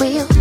wheel